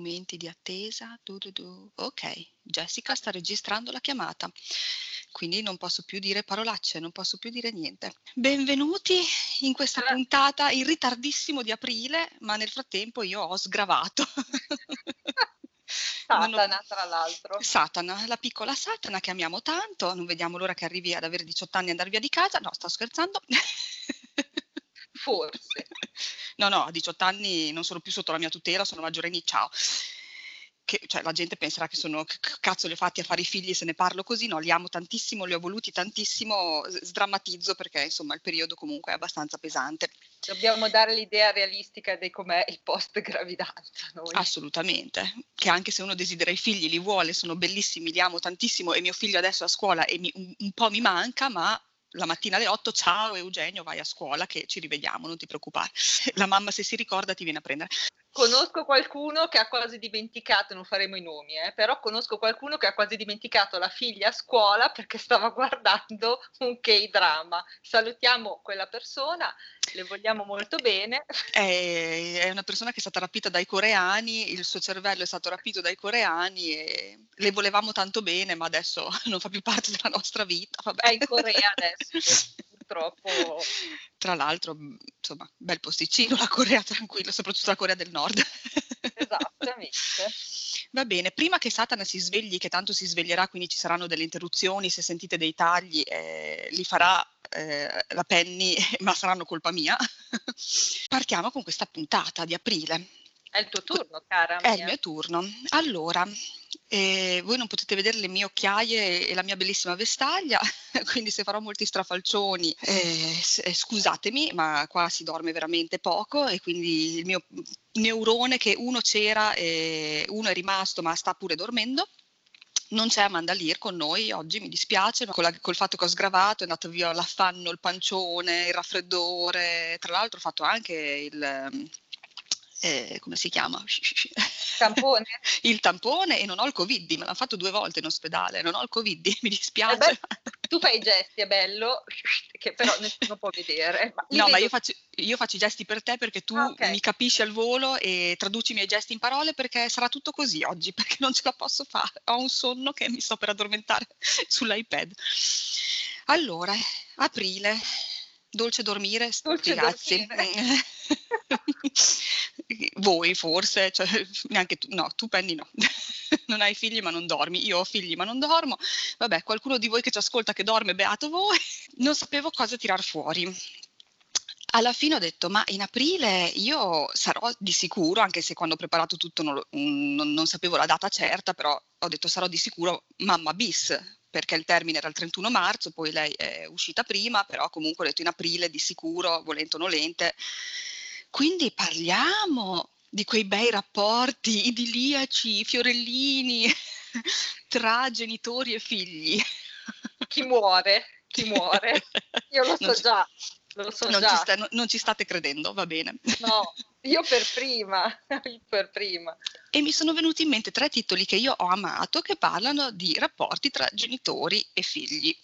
momenti di attesa. Du, du, du. Ok, Jessica sta registrando la chiamata, quindi non posso più dire parolacce, non posso più dire niente. Benvenuti in questa puntata in ritardissimo di aprile, ma nel frattempo io ho sgravato. Satana, ho... tra l'altro. Satana, la piccola Satana che amiamo tanto, non vediamo l'ora che arrivi ad avere 18 anni e andare via di casa. No, sto scherzando. Forse. No, no, a 18 anni non sono più sotto la mia tutela, sono maggiorenni, ciao. Che, cioè, la gente penserà che sono che cazzo li ho fatti a fare i figli se ne parlo così, no, li amo tantissimo, li ho voluti tantissimo, sdrammatizzo perché insomma il periodo comunque è abbastanza pesante. Dobbiamo dare l'idea realistica di com'è il post gravidanza. Noi. Assolutamente, che anche se uno desidera i figli, li vuole, sono bellissimi, li amo tantissimo e mio figlio adesso è a scuola e mi, un, un po' mi manca, ma la mattina alle 8, ciao Eugenio, vai a scuola che ci rivediamo, non ti preoccupare. La mamma se si ricorda ti viene a prendere. Conosco qualcuno che ha quasi dimenticato, non faremo i nomi, eh, però conosco qualcuno che ha quasi dimenticato la figlia a scuola perché stava guardando un K-drama. Salutiamo quella persona, le vogliamo molto bene. È, è, una persona che è stata rapita dai coreani, il suo cervello è stato rapito dai coreani e le volevamo tanto bene, ma adesso non fa più parte della nostra vita. Vabbè. È in Corea adesso. purtroppo. Tra l'altro, insomma, bel posticino la Corea tranquillo, soprattutto la Corea del Nord. Esattamente. Va bene, prima che Satana si svegli, che tanto si sveglierà, quindi ci saranno delle interruzioni, se sentite dei tagli, eh, li farà eh, la Penny, ma saranno colpa mia. Partiamo con questa puntata di aprile. È il tuo turno, cara. È mia. il mio turno. Allora, eh, voi non potete vedere le mie occhiaie e la mia bellissima vestaglia, quindi se farò molti strafalcioni, eh, eh, scusatemi, ma qua si dorme veramente poco e quindi il mio neurone che uno c'era e uno è rimasto ma sta pure dormendo. Non c'è Amanda Lear con noi oggi, mi dispiace, ma col, col fatto che ho sgravato è andato via l'affanno, il pancione, il raffreddore, tra l'altro ho fatto anche il eh, come si chiama? Tampone? il tampone e non ho il covid, me l'hanno fatto due volte in ospedale, non ho il covid, mi dispiace. Eh beh, tu fai i gesti, è bello, che però nessuno può vedere. Ma no, vedo... ma io faccio, io faccio, i gesti per te perché tu ah, okay. mi capisci al volo e traduci i miei gesti in parole perché sarà tutto così oggi, perché non ce la posso fare, ho un sonno che mi sto per addormentare sull'iPad. Allora, aprile, dolce dormire, dolce ragazzi. Dormire. Voi forse, cioè, neanche tu, no, tu Penny no, non hai figli ma non dormi, io ho figli ma non dormo, vabbè, qualcuno di voi che ci ascolta che dorme, beato voi, non sapevo cosa tirar fuori. Alla fine ho detto, ma in aprile io sarò di sicuro, anche se quando ho preparato tutto non, non, non sapevo la data certa, però ho detto sarò di sicuro mamma bis, perché il termine era il 31 marzo, poi lei è uscita prima, però comunque ho detto in aprile di sicuro, volente o nolente, quindi parliamo di quei bei rapporti idilliaci, fiorellini tra genitori e figli. Chi muore? Chi muore? Io lo so non già. Lo so non, già. Ci sta, no, non ci state credendo, va bene. No, io per prima, per prima. E mi sono venuti in mente tre titoli che io ho amato che parlano di rapporti tra genitori e figli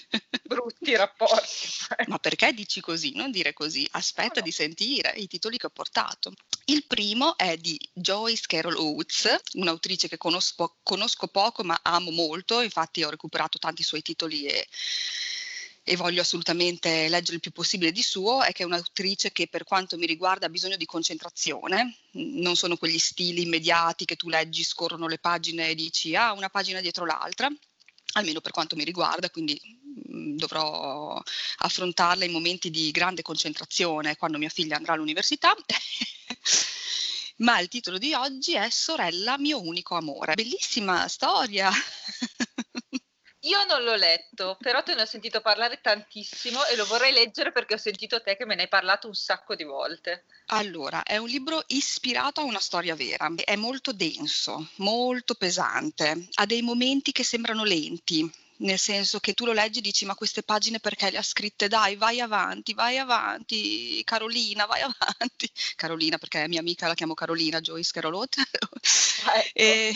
brutti rapporti. Ma perché dici così? Non dire così, aspetta no, no. di sentire i titoli che ho portato. Il primo è di Joyce Carol Oates, un'autrice che conosco, conosco poco ma amo molto, infatti ho recuperato tanti suoi titoli e e voglio assolutamente leggere il più possibile di suo, è che è un'autrice che per quanto mi riguarda ha bisogno di concentrazione, non sono quegli stili immediati che tu leggi, scorrono le pagine e dici ah una pagina dietro l'altra, almeno per quanto mi riguarda, quindi mh, dovrò affrontarla in momenti di grande concentrazione quando mia figlia andrà all'università. Ma il titolo di oggi è Sorella mio unico amore. Bellissima storia. Io non l'ho letto, però te ne ho sentito parlare tantissimo e lo vorrei leggere perché ho sentito te che me ne hai parlato un sacco di volte. Allora, è un libro ispirato a una storia vera, è molto denso, molto pesante, ha dei momenti che sembrano lenti, nel senso che tu lo leggi e dici ma queste pagine perché le ha scritte? Dai, vai avanti, vai avanti, Carolina, vai avanti. Carolina perché è mia amica, la chiamo Carolina, Joyce Carolot. Ah, ecco. e...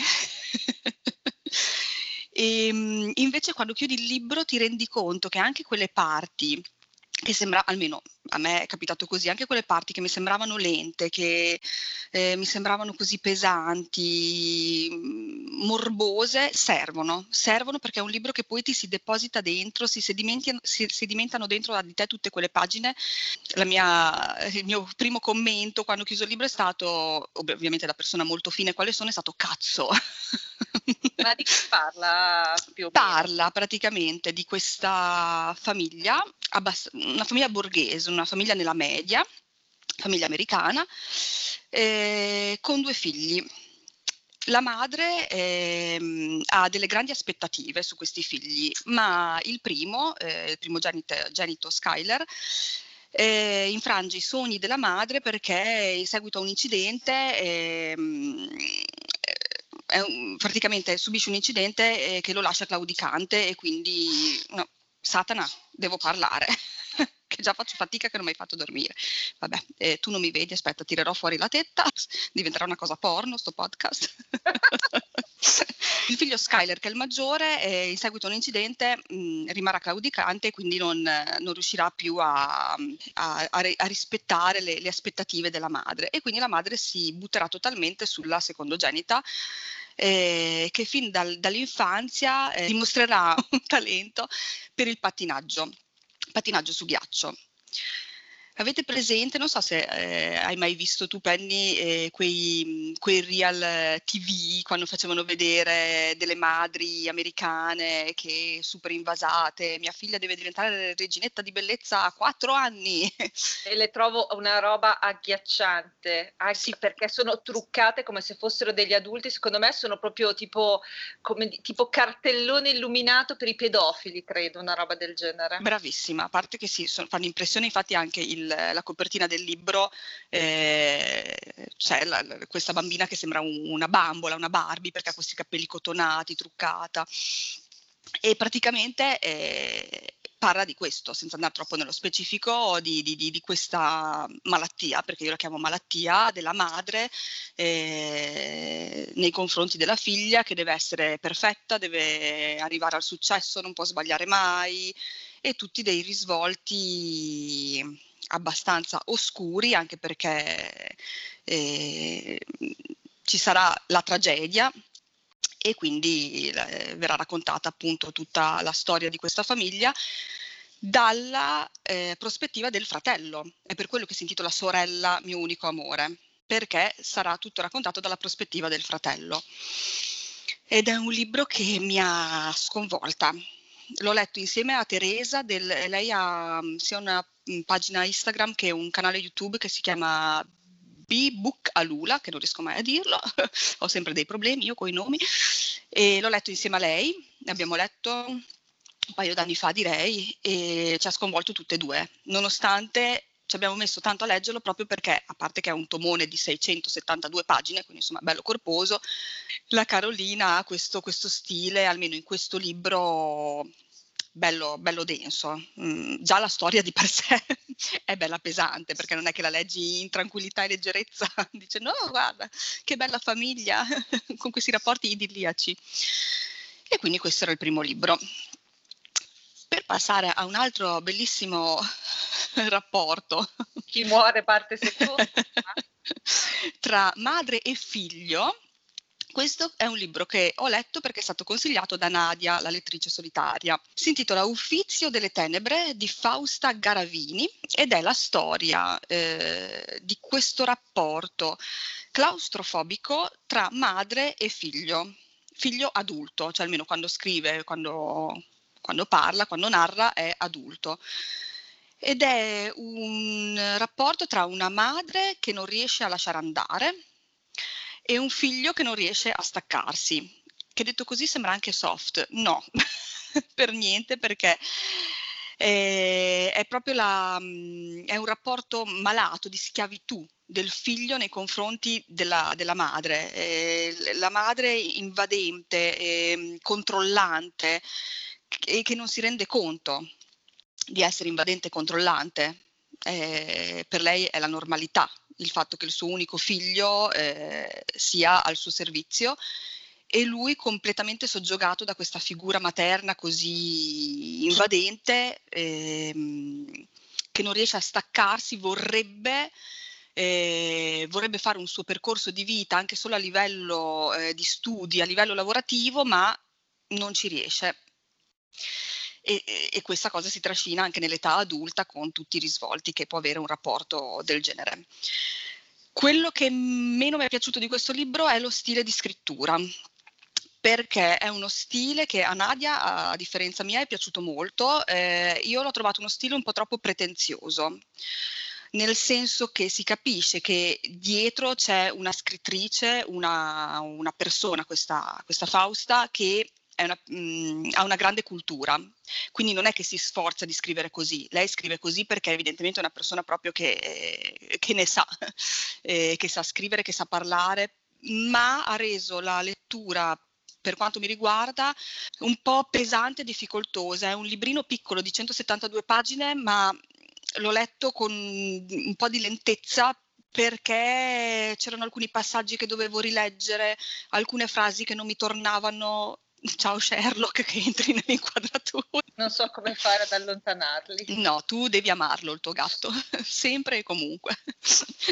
E ehm, invece quando chiudi il libro ti rendi conto che anche quelle parti che sembra, almeno a me è capitato così, anche quelle parti che mi sembravano lente, che eh, mi sembravano così pesanti, mm, morbose, servono, servono perché è un libro che poi ti si deposita dentro, si sedimentano, si sedimentano dentro di te tutte quelle pagine. Mia, il mio primo commento quando ho chiuso il libro è stato, ovviamente da persona molto fine quale sono, è stato cazzo. Ma di chi parla più? Parla praticamente di questa famiglia, una famiglia borghese, una famiglia nella media, famiglia americana, eh, con due figli. La madre eh, ha delle grandi aspettative su questi figli, ma il primo, eh, il primogenito Skyler, eh, infrange i sogni della madre perché in seguito a un incidente ehm, un, praticamente subisce un incidente eh, che lo lascia claudicante e quindi no, Satana, devo parlare. che già faccio fatica che non mi hai fatto dormire. Vabbè, eh, tu non mi vedi, aspetta, tirerò fuori la tetta, diventerà una cosa porno sto podcast. il figlio Skyler, che è il maggiore, eh, in seguito a un incidente mh, rimarrà claudicante e quindi non, non riuscirà più a, a, a, a rispettare le, le, aspettative della madre e quindi la madre si butterà totalmente sulla secondogenita eh, che fin dal, dall'infanzia eh, dimostrerà un talento per il pattinaggio, pattinaggio su ghiaccio. Avete presente, non so se eh, hai mai visto tu Penny, eh, quei, quei, real TV quando facevano vedere delle madri americane che super invasate, mia figlia deve diventare reginetta di bellezza a quattro anni. E le trovo una roba agghiacciante, anche sì. perché sono truccate come se fossero degli adulti, secondo me sono proprio tipo, come, tipo cartellone illuminato per i pedofili, credo, una roba del genere. Bravissima, a parte che sì, sono, fanno impressione infatti anche il il, la copertina del libro eh, c'è la, questa bambina che sembra un, una bambola, una Barbie, perché ha questi capelli cotonati, truccata. E praticamente eh, parla di questo, senza andare troppo nello specifico, di, di, di, questa malattia, perché io la chiamo malattia della madre eh, nei confronti della figlia che deve essere perfetta, deve arrivare al successo, non può sbagliare mai e tutti dei risvolti abbastanza oscuri, anche perché eh, ci sarà la tragedia e quindi eh, verrà raccontata appunto tutta la storia di questa famiglia dalla eh, prospettiva del fratello. È per quello che si intitola Sorella, mio unico amore, perché sarà tutto raccontato dalla prospettiva del fratello. Ed è un libro che mi ha sconvolta, l'ho letto insieme a Teresa, del, lei ha sia una pagina Instagram che un canale YouTube che si chiama B-Book Alula, che non riesco mai a dirlo, ho sempre dei problemi io con i nomi, e l'ho letto insieme a lei, abbiamo letto un paio d'anni fa direi, e ci ha sconvolto tutte e due, nonostante ci abbiamo messo tanto a leggerlo proprio perché, a parte che è un tomone di 672 pagine, quindi insomma bello corposo, la Carolina ha questo, questo stile, almeno in questo libro, bello, bello denso. Mm, già la storia di per sé è bella pesante, perché non è che la leggi in tranquillità e leggerezza, dice no, guarda, che bella famiglia, con questi rapporti idilliaci. E quindi questo era il primo libro. Per passare a un altro bellissimo rapporto. Chi muore parte seconda. Tra madre e figlio. Questo è un libro che ho letto perché è stato consigliato da Nadia, la lettrice solitaria. Si intitola Uffizio delle tenebre di Fausta Garavini ed è la storia eh, di questo rapporto claustrofobico tra madre e figlio, figlio adulto, cioè almeno quando scrive, quando, quando parla, quando narra è adulto ed è un rapporto tra una madre che non riesce a lasciare andare e un figlio che non riesce a staccarsi, che detto così sembra anche soft. No, per niente perché è, è proprio la, è un rapporto malato di schiavitù del figlio nei confronti della, della madre, eh, la madre invadente, eh, controllante e che non si rende conto di essere invadente e controllante. Eh, per lei è la normalità il fatto che il suo unico figlio eh, sia al suo servizio e lui completamente soggiogato da questa figura materna così invadente ehm, che non riesce a staccarsi, vorrebbe eh, vorrebbe fare un suo percorso di vita anche solo a livello eh, di studi, a livello lavorativo, ma non ci riesce. E, e, questa cosa si trascina anche nell'età adulta con tutti i risvolti che può avere un rapporto del genere. Quello che meno mi è piaciuto di questo libro è lo stile di scrittura, perché è uno stile che a Nadia, a differenza mia, è piaciuto molto. Eh, io l'ho trovato uno stile un po' troppo pretenzioso nel senso che si capisce che dietro c'è una scrittrice, una, una persona, questa, questa Fausta, che una, mh, mm, ha una grande cultura, quindi non è che si sforza di scrivere così, lei scrive così perché evidentemente è una persona proprio che, che ne sa, eh, che sa scrivere, che sa parlare, ma ha reso la lettura per quanto mi riguarda, un po' pesante e difficoltosa. È un librino piccolo di 172 pagine, ma l'ho letto con un po' di lentezza perché c'erano alcuni passaggi che dovevo rileggere, alcune frasi che non mi tornavano. Ciao Sherlock che entri nell'inquadratura. Non so come fare ad allontanarli. No, tu devi amarlo il tuo gatto, sempre e comunque.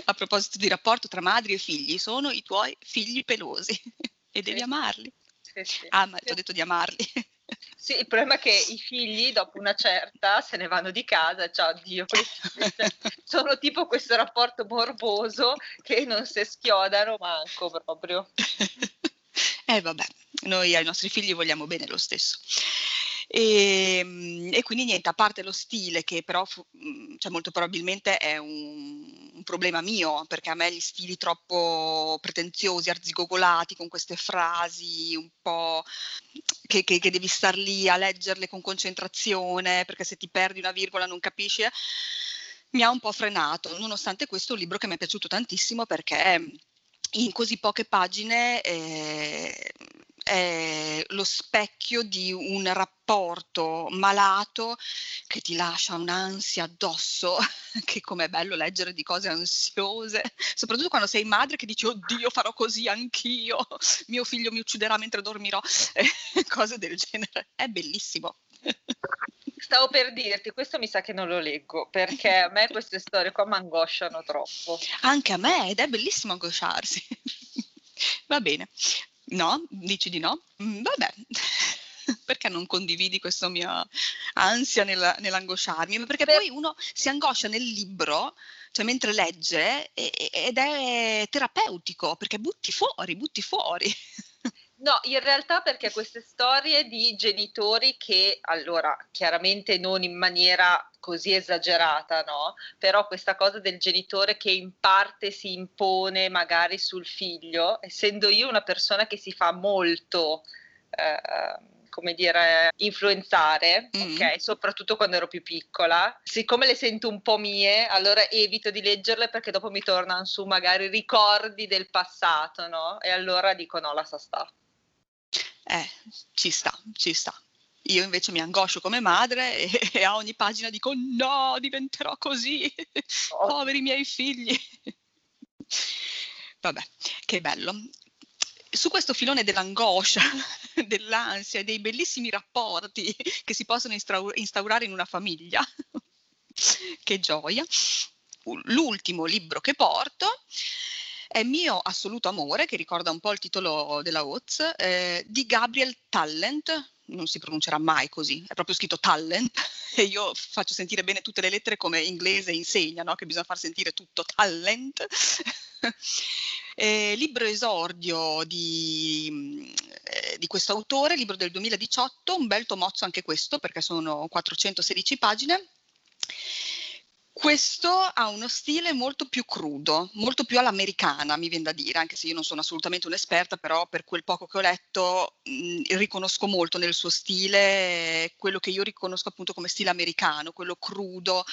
A proposito di rapporto tra madri e figli, sono i tuoi figli pelosi e devi sì. amarli. Sì, sì. Ah, ma ti ho detto di amarli. Sì, il problema è che i figli dopo una certa se ne vanno di casa, cioè oddio, sono tipo questo rapporto morboso che non si schiodano manco proprio. eh vabbè, noi ai nostri figli vogliamo bene lo stesso. E, ehm, e, quindi niente, a parte lo stile che però fu, mm, cioè molto probabilmente è un, un, problema mio, perché a me gli stili troppo pretenziosi, arzigogolati, con queste frasi un po' che, che, che devi star lì a leggerle con concentrazione, perché se ti perdi una virgola non capisci, eh, mi ha un po' frenato. Nonostante questo è un libro che mi è piaciuto tantissimo perché in così poche pagine eh, è lo specchio di un rapporto malato che ti lascia un'ansia addosso, che com'è bello leggere di cose ansiose, soprattutto quando sei madre che dici oddio farò così anch'io, mio figlio mi ucciderà mentre dormirò, cose del genere. È bellissimo. Stavo per dirti, questo mi sa che non lo leggo perché a me queste storie qua mi angosciano troppo. Anche a me ed è bellissimo angosciarsi. Va bene, No? Dici di no? Mm, vabbè. perché non condividi questa mia ansia nella, nell'angosciarmi? Perché per... poi uno si angoscia nel libro, cioè mentre legge, ed è terapeutico, perché butti fuori, butti fuori. No, in realtà perché queste storie di genitori che, allora, chiaramente non in maniera così esagerata, no? Però questa cosa del genitore che in parte si impone magari sul figlio, essendo io una persona che si fa molto... Eh, come dire, influenzare, mm. ok? Soprattutto quando ero più piccola. Siccome le sento un po' mie, allora evito di leggerle perché dopo mi tornano su magari ricordi del passato, no? E allora dico no, lascia sta. Eh, ci sta, ci sta. Io invece mi angoscio come madre e, e a ogni pagina dico no, diventerò così, oh. poveri miei figli. Vabbè, che bello. Su questo filone dell'angoscia, dell'ansia e dei bellissimi rapporti che si possono instaurare in una famiglia, che gioia, l'ultimo libro che porto è Mio assoluto amore, che ricorda un po' il titolo della Oz, eh, di Gabriel Talent, non si pronuncerà mai così, è proprio scritto talent e io faccio sentire bene tutte le lettere come inglese insegna, no? che bisogna far sentire tutto talent. eh, libro esordio di, eh, di questo autore, libro del 2018, un bel tomozzo anche questo perché sono 416 pagine questo ha uno stile molto più crudo, molto più all'americana, mi viene da dire, anche se io non sono assolutamente un'esperta, però per quel poco che ho letto mh, riconosco molto nel suo stile quello che io riconosco appunto come stile americano, quello crudo,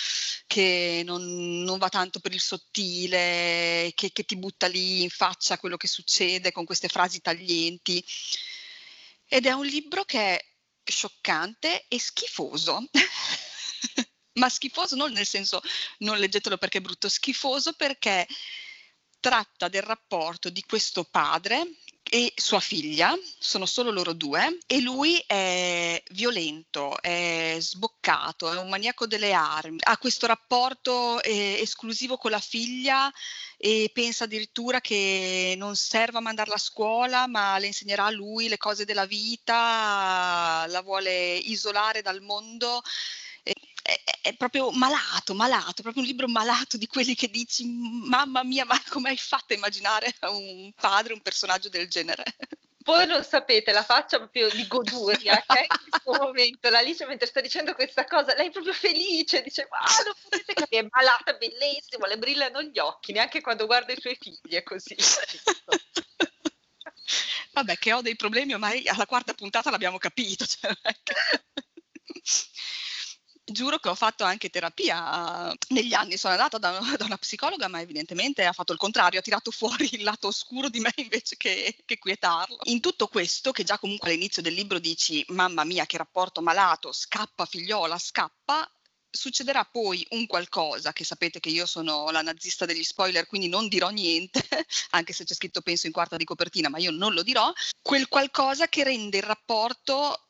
che non, non va tanto per il sottile, che, che ti butta lì in faccia quello che succede con queste frasi taglienti. Ed è un libro che è scioccante e schifoso. ma schifoso non nel senso non leggetelo perché è brutto, schifoso perché tratta del rapporto di questo padre e sua figlia, sono solo loro due, e lui è violento, è sboccato, è un maniaco delle armi, ha questo rapporto eh, esclusivo con la figlia e pensa addirittura che non serva mandarla a scuola, ma le insegnerà a lui le cose della vita, la vuole isolare dal mondo è, è, proprio malato, malato, proprio un libro malato di quelli che dici, mamma mia, ma come hai fatto a immaginare un padre, un personaggio del genere? Voi non sapete la faccia proprio di goduria che è in questo momento. La Alice mentre sta dicendo questa cosa, lei è proprio felice, dice ma non potete capire, è malata, bellissimo, le brillano gli occhi, neanche quando guarda i suoi figli è così. Vabbè, che ho dei problemi, ormai alla quarta puntata l'abbiamo capito. Cioè, giuro che ho fatto anche terapia negli anni, sono andata da, da, una psicologa, ma evidentemente ha fatto il contrario, ha tirato fuori il lato oscuro di me invece che, che quietarlo. In tutto questo, che già comunque all'inizio del libro dici, mamma mia, che rapporto malato, scappa figliola, scappa, succederà poi un qualcosa, che sapete che io sono la nazista degli spoiler, quindi non dirò niente, anche se c'è scritto penso in quarta di copertina, ma io non lo dirò, quel qualcosa che rende il rapporto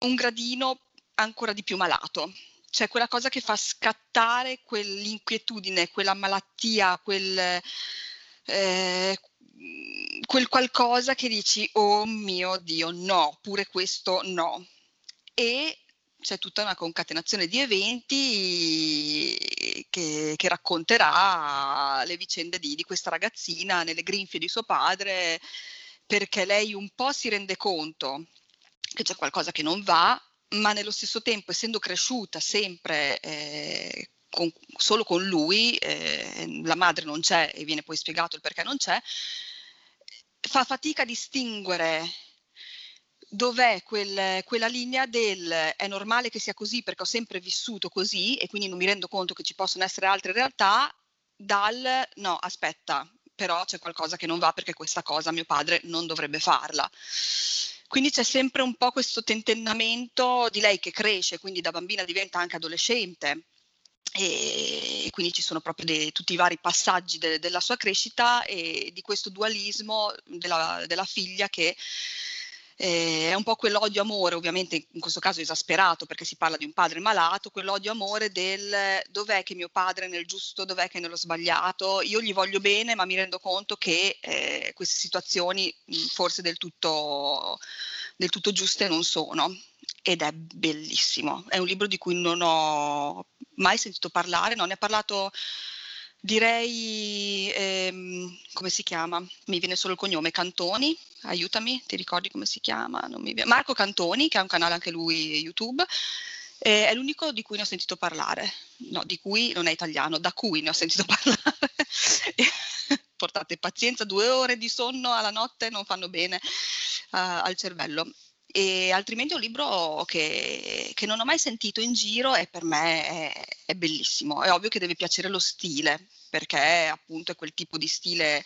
un gradino ancora di più malato. Cioè quella cosa che fa scattare quell'inquietudine, quella malattia, quel, eh, quel qualcosa che dici, oh mio Dio, no, pure questo no. E c'è tutta una concatenazione di eventi che, che racconterà le vicende di, di, questa ragazzina nelle grinfie di suo padre, perché lei un po' si rende conto che c'è qualcosa che non va, ma nello stesso tempo, essendo cresciuta sempre eh, con, solo con lui, eh, la madre non c'è e viene poi spiegato il perché non c'è, fa fatica a distinguere dov'è quel, quella linea del è normale che sia così perché ho sempre vissuto così e quindi non mi rendo conto che ci possono essere altre realtà, dal no, aspetta, però c'è qualcosa che non va perché questa cosa mio padre non dovrebbe farla. Quindi c'è sempre un po' questo tentennamento di lei che cresce, quindi da bambina diventa anche adolescente. E quindi ci sono proprio dei, tutti i vari passaggi de, della sua crescita e di questo dualismo della, della figlia che eh, è un po' quell'odio-amore, ovviamente in questo caso esasperato perché si parla di un padre malato, quell'odio-amore del dov'è che mio padre è nel giusto, dov'è che è nello sbagliato, io gli voglio bene ma mi rendo conto che eh, queste situazioni forse del tutto, del tutto giuste non sono. Ed è bellissimo, è un libro di cui non ho mai sentito parlare, no, ne ha parlato direi, ehm, come si chiama? Mi viene solo il cognome, Cantoni, aiutami, ti ricordi come si chiama? Marco Cantoni, che ha un canale anche lui YouTube, eh, è l'unico di cui ne ho sentito parlare, no, di cui non è italiano, da cui ne ho sentito parlare. Portate pazienza, due ore di sonno alla notte non fanno bene uh, al cervello. E altrimenti è un libro che, che, non ho mai sentito in giro e per me è, è bellissimo. È ovvio che deve piacere lo stile, perché appunto è quel tipo di stile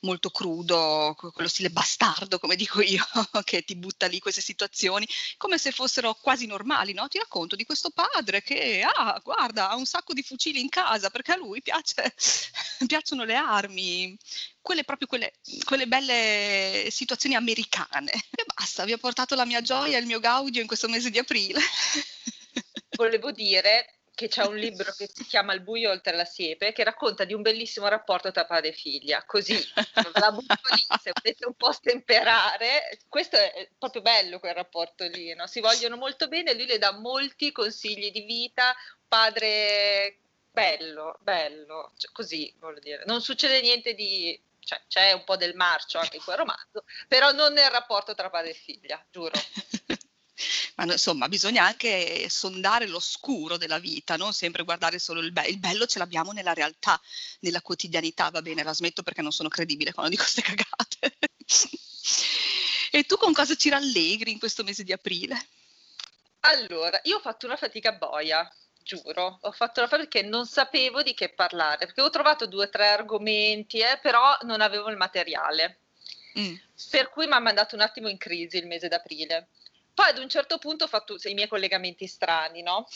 molto crudo, quello stile bastardo, come dico io, che ti butta lì queste situazioni come se fossero quasi normali, no? Ti racconto di questo padre che, ah, guarda, ha un sacco di fucili in casa perché a lui piace, piacciono le armi, quelle proprio quelle, quelle belle situazioni americane. E basta, vi ho portato la mia gioia e il mio gaudio in questo mese di aprile. Volevo dire che c'è un libro che si chiama Il buio oltre la siepe, che racconta di un bellissimo rapporto tra padre e figlia. Così, la butto lì, se volete un po' stemperare. Questo è proprio bello quel rapporto lì, no? Si vogliono molto bene, lui le dà molti consigli di vita, padre bello, bello, cioè, così voglio dire. Non succede niente di... Cioè, c'è un po' del marcio anche in quel romanzo, però non nel rapporto tra padre e figlia, giuro. ma insomma bisogna anche sondare l'oscuro della vita, non sempre guardare solo il bello, il bello ce l'abbiamo nella realtà, nella quotidianità, va bene, la smetto perché non sono credibile quando dico queste cagate. e tu con cosa ci rallegri in questo mese di aprile? Allora, io ho fatto una fatica boia, giuro, ho fatto la fatica perché non sapevo di che parlare, perché ho trovato due o tre argomenti, eh, però non avevo il materiale. Mm. Per cui mi ha mandato un attimo in crisi il mese d'aprile. Poi ad un certo punto ho fatto i miei collegamenti strani, no?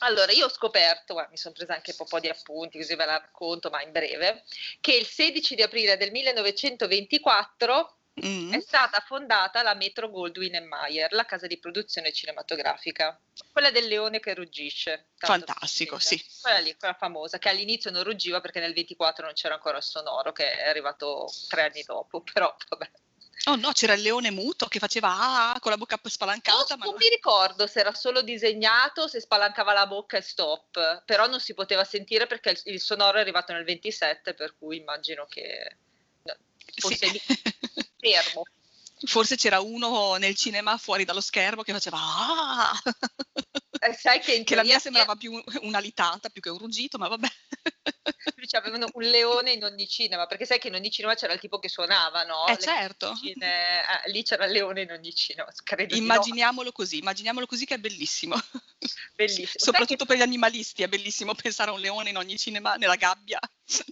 Allora, io ho scoperto, guarda, mi sono presa anche un po' di appunti, così ve la racconto, ma in breve, che il 16 di aprile del 1924 mm. è stata fondata la Metro Goldwyn Mayer, la casa di produzione cinematografica, quella del leone che ruggisce. Fantastico, sì. Quella lì, quella famosa, che all'inizio non ruggiva perché nel 24 non c'era ancora il sonoro, che è arrivato tre anni dopo, però vabbè. Oh no, c'era il leone muto che faceva ah, con la bocca spalancata. No, non mi ricordo se era solo disegnato, se spalancava la bocca e stop, però non si poteva sentire perché il, il sonoro è arrivato nel 27, per cui immagino che fosse sì. fermo. Forse c'era uno nel cinema fuori dallo schermo che faceva ah! Eh, sai che, che la mia sembrava più un'alitata più che un ruggito, ma vabbè. Cioè, avevano un leone in ogni cinema, perché sai che in ogni cinema c'era il tipo che suonava, no? Eh, certo. Cine... Eh, lì c'era il leone in ogni cinema, credo Immaginiamolo no. così, immaginiamolo così che è bellissimo. Bellissimo. Soprattutto che... per gli animalisti è bellissimo pensare a un leone in ogni cinema, nella gabbia. Se,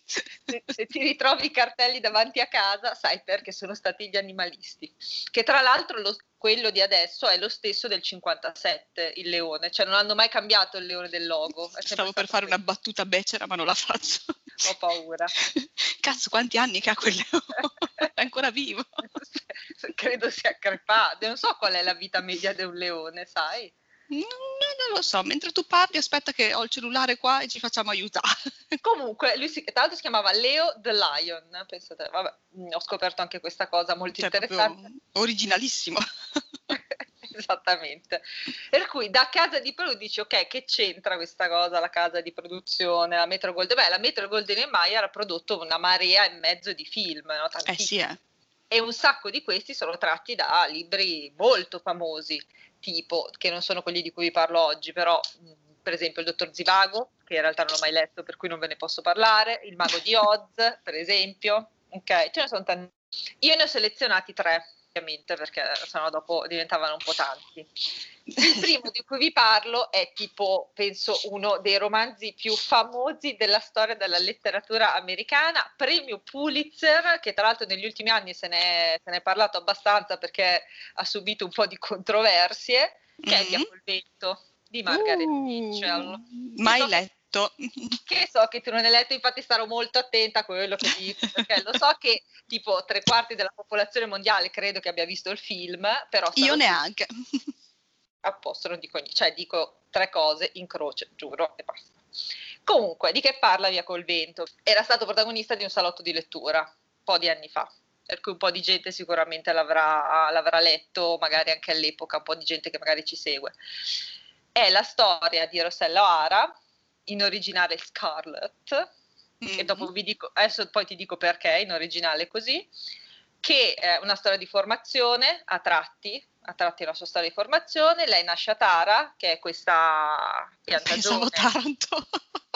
se, ti ritrovi i cartelli davanti a casa, sai perché sono stati gli animalisti. Che tra l'altro lo, quello di adesso è lo stesso del 57, il leone, cioè non hanno mai cambiato il leone del logo. Stavo per fare questo. una battuta becera, ma non la faccio. Ho paura. Cazzo, quanti anni che ha quel leone? È ancora vivo. Credo sia crepato. Non so qual è la vita media di un leone, sai? Non, non, lo so, mentre tu parli aspetta che ho il cellulare qua e ci facciamo aiutare. Comunque, lui si, tra l'altro si chiamava Leo the Lion, pensate, vabbè, ho scoperto anche questa cosa molto cioè, interessante. Originalissimo. Esattamente. Per cui da casa di Perù dici, ok, che c'entra questa cosa, la casa di produzione, la Metro Golden? Beh, la Metro Golden Mayer ha prodotto una marea e mezzo di film, no? Eh sì, eh. E un sacco di questi sono tratti da libri molto famosi tipo, che non sono quelli di cui vi parlo oggi, però per esempio il dottor Zivago, che in realtà non ho mai letto, per cui non ve ne posso parlare, il mago di Oz, per esempio, ok, ce ne sono tanti. Io ne ho selezionati tre, ovviamente, perché sennò dopo diventavano un po' tanti. Il primo di cui vi parlo è tipo, penso, uno dei romanzi più famosi della storia della letteratura americana, premio Pulitzer, che tra l'altro negli ultimi anni se ne è, se ne è parlato abbastanza perché ha subito un po' di controversie, che mm-hmm. è Via col vento di Margaret uh, Mitchell. Mai so letto. Che, so che tu non hai letto, infatti starò molto attenta a quello che dico, perché lo so che tipo tre quarti della popolazione mondiale credo che abbia visto il film, però... Io neanche a posto, non dico niente, cioè dico tre cose in croce, giuro, e basta. Comunque, di che parla Via col vento? Era stato protagonista di un salotto di lettura, un po' di anni fa, per cui un po' di gente sicuramente l'avrà, l'avrà letto, magari anche all'epoca, un po' di gente che magari ci segue. È la storia di Rossella O'Hara, in originale Scarlett, mm-hmm. e dopo vi dico, adesso poi ti dico perché in originale così, che è una storia di formazione a tratti, a tratti la sua storia di formazione. Lei nasce a Tara, che è questa piantagione. Pensavo Taranto.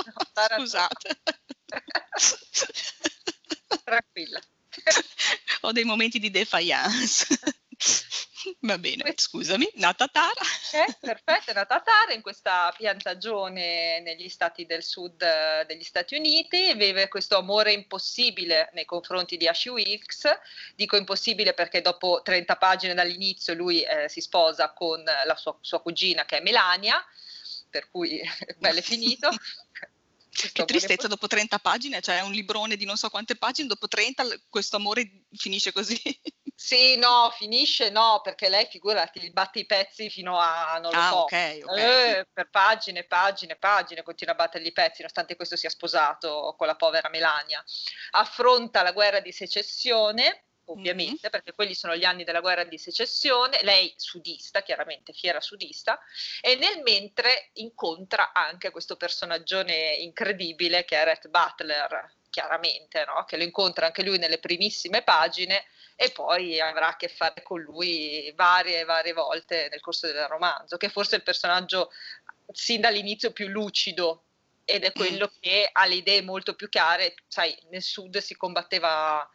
No, Taranto. Scusate. Tranquilla. Ho dei momenti di defiance. Va bene, scusami, nata Tara. Eh, perfetto, è nata Tara in questa piantagione negli stati del sud eh, degli Stati Uniti, vive questo amore impossibile nei confronti di Ashley Wilkes, dico impossibile perché dopo 30 pagine dall'inizio lui eh, si sposa con la sua, sua cugina che è Melania, per cui bello è finito. Che tristezza dopo 30 pagine, cioè un librone di non so quante pagine, dopo 30 questo amore finisce così. Sì, no, finisce no, perché lei, figurati, batte i pezzi fino a, non lo ah, so, okay, okay. Eh, per pagine, pagine, pagine, continua a battere i pezzi, nonostante questo sia sposato con la povera Melania. Affronta la guerra di secessione, ovviamente, mm-hmm. perché quelli sono gli anni della guerra di secessione, lei sudista, chiaramente fiera sudista, e nel mentre incontra anche questo personaggione incredibile che è Rhett Butler, chiaramente, no? che lo incontra anche lui nelle primissime pagine e poi avrà a che fare con lui varie e varie volte nel corso del romanzo, che forse è il personaggio sin dall'inizio più lucido ed è quello mm. che ha le idee molto più chiare, sai, nel sud si combatteva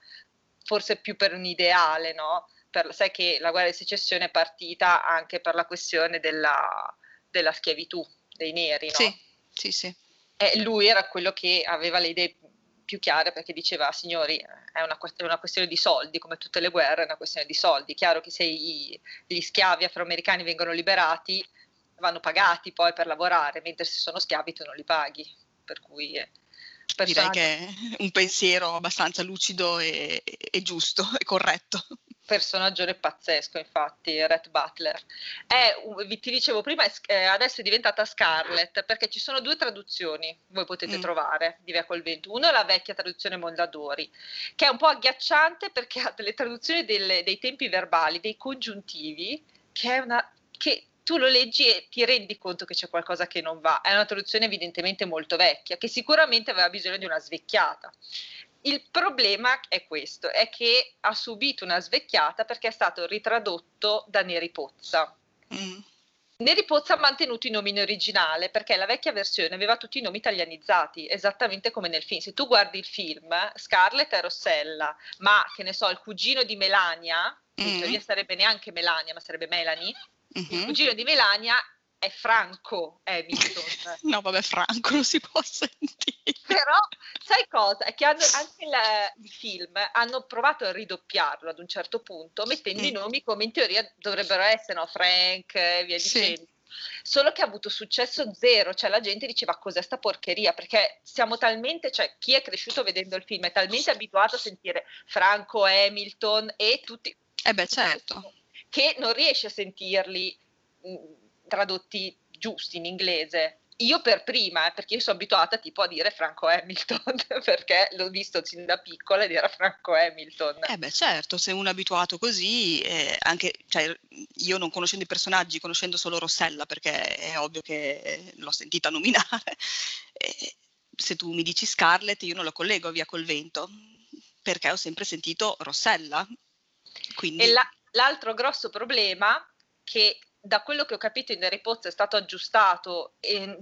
forse più per un ideale, no? Per, sai che la guerra di secessione è partita anche per la questione della, della schiavitù dei neri, no? Sì, sì, sì. E lui era quello che aveva le idee più chiare perché diceva signori è una, è una, questione di soldi come tutte le guerre è una questione di soldi chiaro che se i, gli schiavi afroamericani vengono liberati vanno pagati poi per lavorare mentre se sono schiavi tu non li paghi per cui eh, direi che è un pensiero abbastanza lucido e, e giusto e corretto personaggio pazzesco, infatti, Rhett Butler. È, vi ti dicevo prima, è, adesso è diventata Scarlett perché ci sono due traduzioni, voi potete mm. trovare di Via col vento. Uno è la vecchia traduzione Mondadori, che è un po' agghiacciante perché ha delle traduzioni delle, dei tempi verbali, dei congiuntivi, che è una che tu lo leggi e ti rendi conto che c'è qualcosa che non va. È una traduzione evidentemente molto vecchia, che sicuramente aveva bisogno di una svecchiata. Il problema è questo, è che ha subito una svecchiata perché è stato ritradotto da Neri Pozza. Mm. Neri Pozza ha mantenuto i nomi in originale perché la vecchia versione aveva tutti i nomi italianizzati, esattamente come nel film. Se tu guardi il film, Scarlett è Rossella, ma che ne so, il cugino di Melania, mm. in teoria sarebbe neanche Melania, ma sarebbe Melanie, mm-hmm. il cugino di Melania è Franco Hamilton. no, vabbè, Franco non si può sentire. Però, sai cosa? È che hanno, anche il, il, film hanno provato a ridoppiarlo ad un certo punto, mettendo mm. i nomi come in teoria dovrebbero essere, no? Frank e via dicendo. Sì. Solo che ha avuto successo zero, cioè la gente diceva cos'è sta porcheria, perché siamo talmente, cioè chi è cresciuto vedendo il film è talmente abituato a sentire Franco, Hamilton e tutti... Eh beh, certo. Che non riesce a sentirli tradotti giusti in inglese. Io per prima, eh, perché io sono abituata tipo a dire Franco Hamilton, perché l'ho visto sin da piccola ed era Franco Hamilton. Eh beh certo, se uno è abituato così, eh, anche, cioè, io non conoscendo i personaggi, conoscendo solo Rossella, perché è ovvio che l'ho sentita nominare, eh, se tu mi dici Scarlett io non lo collego via col vento, perché ho sempre sentito Rossella. Quindi... E la, l'altro grosso problema che da quello che ho capito in Harry Potter è stato aggiustato e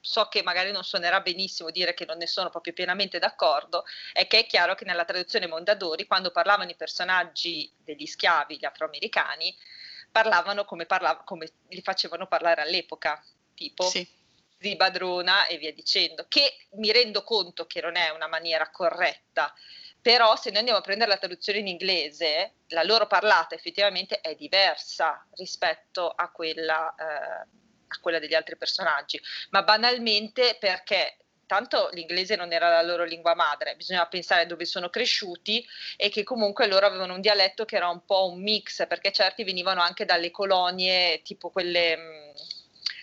so che magari non suonerà benissimo dire che non ne sono proprio pienamente d'accordo, è che è chiaro che nella traduzione Mondadori, quando parlavano i personaggi degli schiavi, gli afroamericani, parlavano come, parlav- come li facevano parlare all'epoca, tipo sì. Zibadrona e via dicendo, che mi rendo conto che non è una maniera corretta però se noi andiamo a prendere la traduzione in inglese, la loro parlata effettivamente è diversa rispetto a quella, eh, a quella degli altri personaggi, ma banalmente perché tanto l'inglese non era la loro lingua madre, bisognava pensare dove sono cresciuti e che comunque loro avevano un dialetto che era un po' un mix, perché certi venivano anche dalle colonie tipo quelle mm,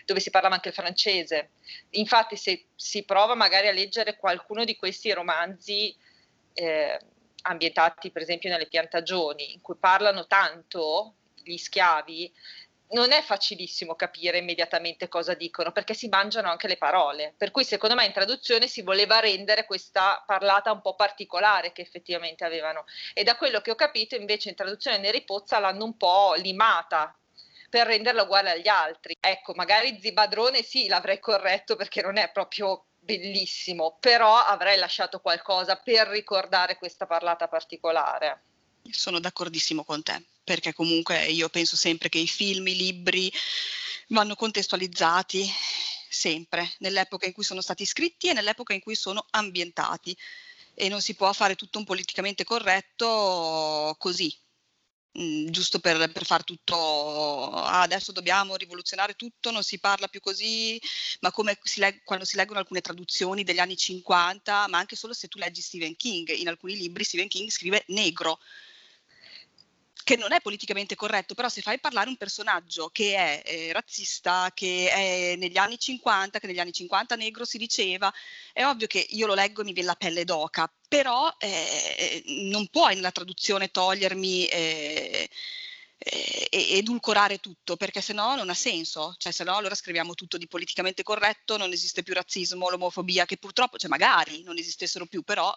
dove si parlava anche il francese. Infatti se si prova magari a leggere qualcuno di questi romanzi eh, ambientati per esempio nelle piantagioni, in cui parlano tanto gli schiavi, non è facilissimo capire immediatamente cosa dicono perché si mangiano anche le parole. Per cui secondo me in traduzione si voleva rendere questa parlata un po' particolare che effettivamente avevano. E da quello che ho capito invece in traduzione Neri Pozza l'hanno un po' limata per renderla uguale agli altri. Ecco, magari Zibadrone sì, l'avrei corretto perché non è proprio bellissimo, però avrei lasciato qualcosa per ricordare questa parlata particolare. Sono d'accordissimo con te, perché comunque io penso sempre che i film, i libri vanno contestualizzati sempre nell'epoca in cui sono stati scritti e nell'epoca in cui sono ambientati e non si può fare tutto un politicamente corretto così, Mhmm, giusto per, per far tutto, ah, adesso dobbiamo rivoluzionare tutto, non si parla più così, ma come si leg- quando si leggono alcune traduzioni degli anni 50, ma anche solo se tu leggi Stephen King, in alcuni libri Stephen King scrive negro, che non è politicamente corretto, però se fai parlare un personaggio che è eh, razzista, che è negli anni 50, che negli anni 50 negro si diceva, è ovvio che io lo leggo e mi viene la pelle d'oca, però eh, non puoi nella traduzione togliermi... Eh, eh, edulcorare tutto perché sennò non ha senso, cioè se no allora scriviamo tutto di politicamente corretto, non esiste più razzismo, l'omofobia che purtroppo, cioè magari non esistessero più, però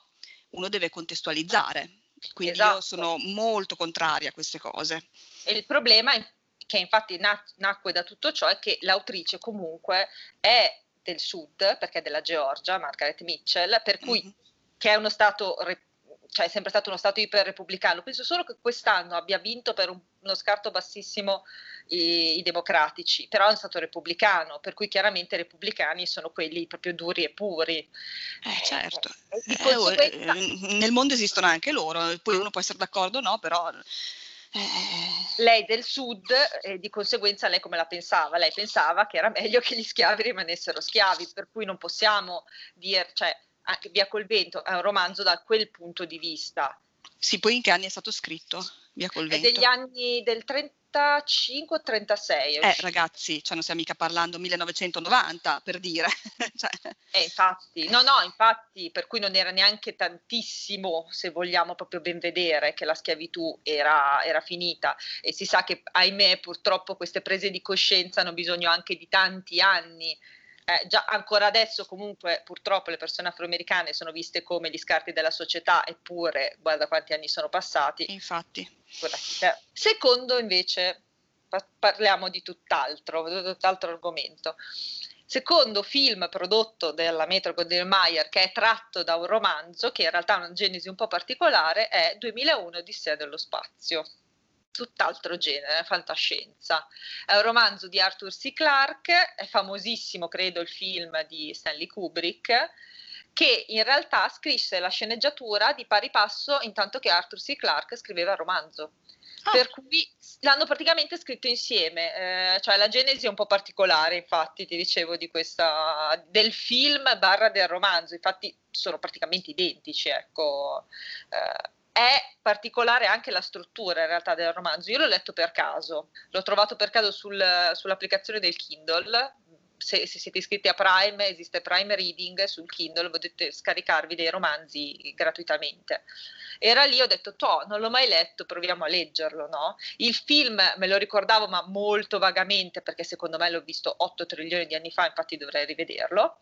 uno deve contestualizzare. Quindi esatto. io sono molto contraria a queste cose. E il problema che infatti nacque da tutto ciò è che l'autrice comunque è del sud, perché è della Georgia, Margaret Mitchell, per cui mm-hmm. che è uno stato cioè è sempre stato uno Stato iperrepubblicano. Penso solo che quest'anno abbia vinto per un, uno scarto bassissimo i, i, democratici, però è un Stato repubblicano, per cui chiaramente i repubblicani sono quelli proprio duri e puri. Eh, certo, eh, conseguenza... eh, nel mondo esistono anche loro, poi uno può essere d'accordo o no, però... Eh. Lei del sud e di conseguenza lei come la pensava? Lei pensava che era meglio che gli schiavi rimanessero schiavi, per cui non possiamo dire, cioè, Via col vento è un romanzo da quel punto di vista. Sì, poi in che anni è stato scritto? Via col È vento. degli anni del 35-36. Eh, ragazzi, cioè non stiamo mica parlando 1990 per dire. cioè. Eh, infatti, no, no, infatti, per cui non era neanche tantissimo, se vogliamo proprio ben vedere, che la schiavitù era, era finita. E si sa che, ahimè, purtroppo queste prese di coscienza hanno bisogno anche di tanti anni eh, già ancora adesso comunque purtroppo le persone afroamericane sono viste come gli scarti della società, eppure guarda quanti anni sono passati. Infatti. Secondo invece, pa- parliamo di tutt'altro, tutt'altro argomento. Secondo film prodotto dalla Metro Goldwyn Mayer che è tratto da un romanzo che in realtà ha una genesi un po' particolare è 2001 Odissea dello spazio tutt'altro genere, fantascienza. È un romanzo di Arthur C. Clarke, è famosissimo, credo, il film di Stanley Kubrick, che in realtà scrisse la sceneggiatura di pari passo intanto che Arthur C. Clarke scriveva il romanzo. Oh. Per cui l'hanno praticamente scritto insieme, eh, cioè la genesi è un po' particolare, infatti ti dicevo di questa, del film barra del romanzo, infatti sono praticamente identici, ecco. Eh, è particolare anche la struttura in realtà del romanzo. Io l'ho letto per caso, l'ho trovato per caso sul, sull'applicazione del Kindle. Se, se, siete iscritti a Prime, esiste Prime Reading sul Kindle, potete scaricarvi dei romanzi gratuitamente. Era lì, ho detto, toh, non l'ho mai letto, proviamo a leggerlo, no? Il film me lo ricordavo, ma molto vagamente, perché secondo me l'ho visto 8 trilioni di anni fa, infatti dovrei rivederlo.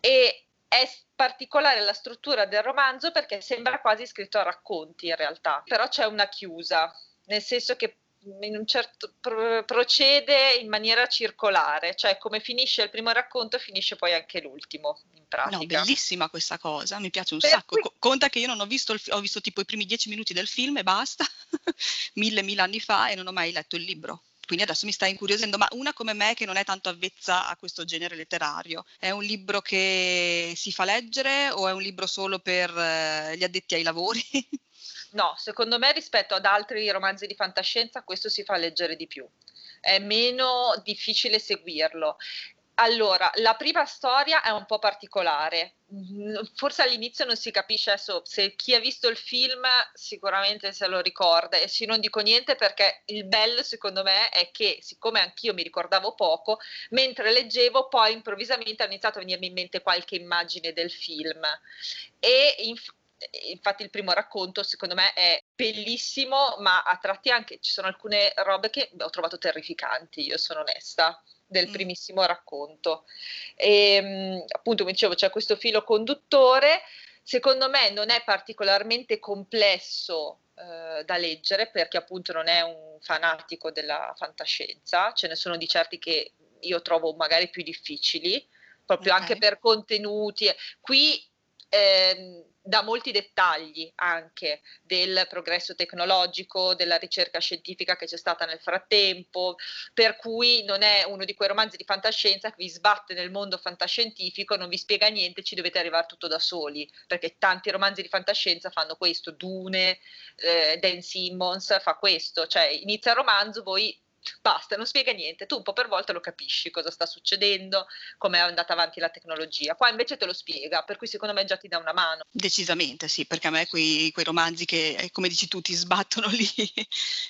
E è particolare la struttura del romanzo perché sembra quasi scritto a racconti in realtà, però c'è una chiusa, nel senso che in un certo pro- procede in maniera circolare, cioè come finisce il primo racconto finisce poi anche l'ultimo in pratica. No, bellissima questa cosa, mi piace un per sacco. Cui... Conta che io non ho visto il, ho visto tipo i primi dieci minuti del film e basta, mille mille anni fa e non ho mai letto il libro quindi adesso mi sta incuriosendo, ma una come me che non è tanto avvezza a questo genere letterario, è un libro che si fa leggere o è un libro solo per eh, gli addetti ai lavori? No, secondo me rispetto ad altri romanzi di fantascienza questo si fa leggere di più. È meno difficile seguirlo. Allora, la prima storia è un po' particolare, mm, forse all'inizio non si capisce adesso, se chi ha visto il film sicuramente se lo ricorda e se non dico niente perché il bello secondo me è che siccome anch'io mi ricordavo poco, mentre leggevo poi improvvisamente ha iniziato a venirmi in mente qualche immagine del film. E inf- infatti il primo racconto secondo me è bellissimo ma a tratti anche ci sono alcune robe che ho trovato terrificanti, io sono onesta del mm. primissimo racconto. E, ehm, appunto, come dicevo, c'è questo filo conduttore. Secondo me non è particolarmente complesso eh, da leggere perché appunto non è un fanatico della fantascienza, ce ne sono di certi che io trovo magari più difficili, proprio okay. anche per contenuti. Qui eh, da molti dettagli anche del progresso tecnologico, della ricerca scientifica che c'è stata nel frattempo, per cui non è uno di quei romanzi di fantascienza che vi sbatte nel mondo fantascientifico, non vi spiega niente, ci dovete arrivare tutto da soli, perché tanti romanzi di fantascienza fanno questo, Dune, eh, Dan Simmons fa questo, cioè inizia il romanzo, voi basta, non spiega niente, tu un po' per volta lo capisci cosa sta succedendo, come è andata avanti la tecnologia, qua invece te lo spiega, per cui secondo me già ti dà una mano. Decisamente sì, perché a me quei, quei romanzi che, eh, come dici tu, ti sbattono lì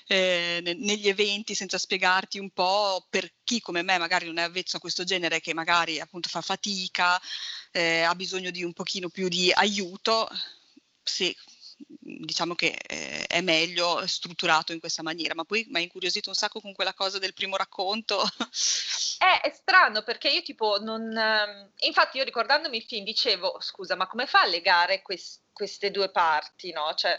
eh, negli eventi senza spiegarti un po', per chi come me magari non è avvezzo a questo genere, che magari appunto fa fatica, eh, ha bisogno di un pochino più di aiuto, sì, diciamo che eh, è meglio strutturato in questa maniera, ma poi mi ha incuriosito un sacco con quella cosa del primo racconto. Eh, è strano perché io tipo non... Ehm, infatti io ricordandomi il film dicevo, scusa, ma come fa a legare quest- queste due parti, no? Cioè,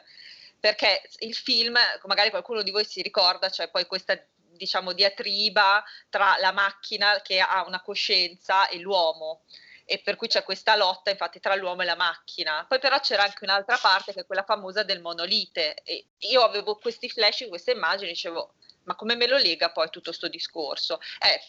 perché il film, magari qualcuno di voi si ricorda, cioè poi questa diciamo diatriba tra la macchina che ha una coscienza e l'uomo e per cui c'è questa lotta infatti tra l'uomo e la macchina. Poi però c'era anche un'altra parte che è quella famosa del monolite e io avevo questi flash, queste immagini, dicevo ma come me lo lega poi tutto questo discorso? Eh,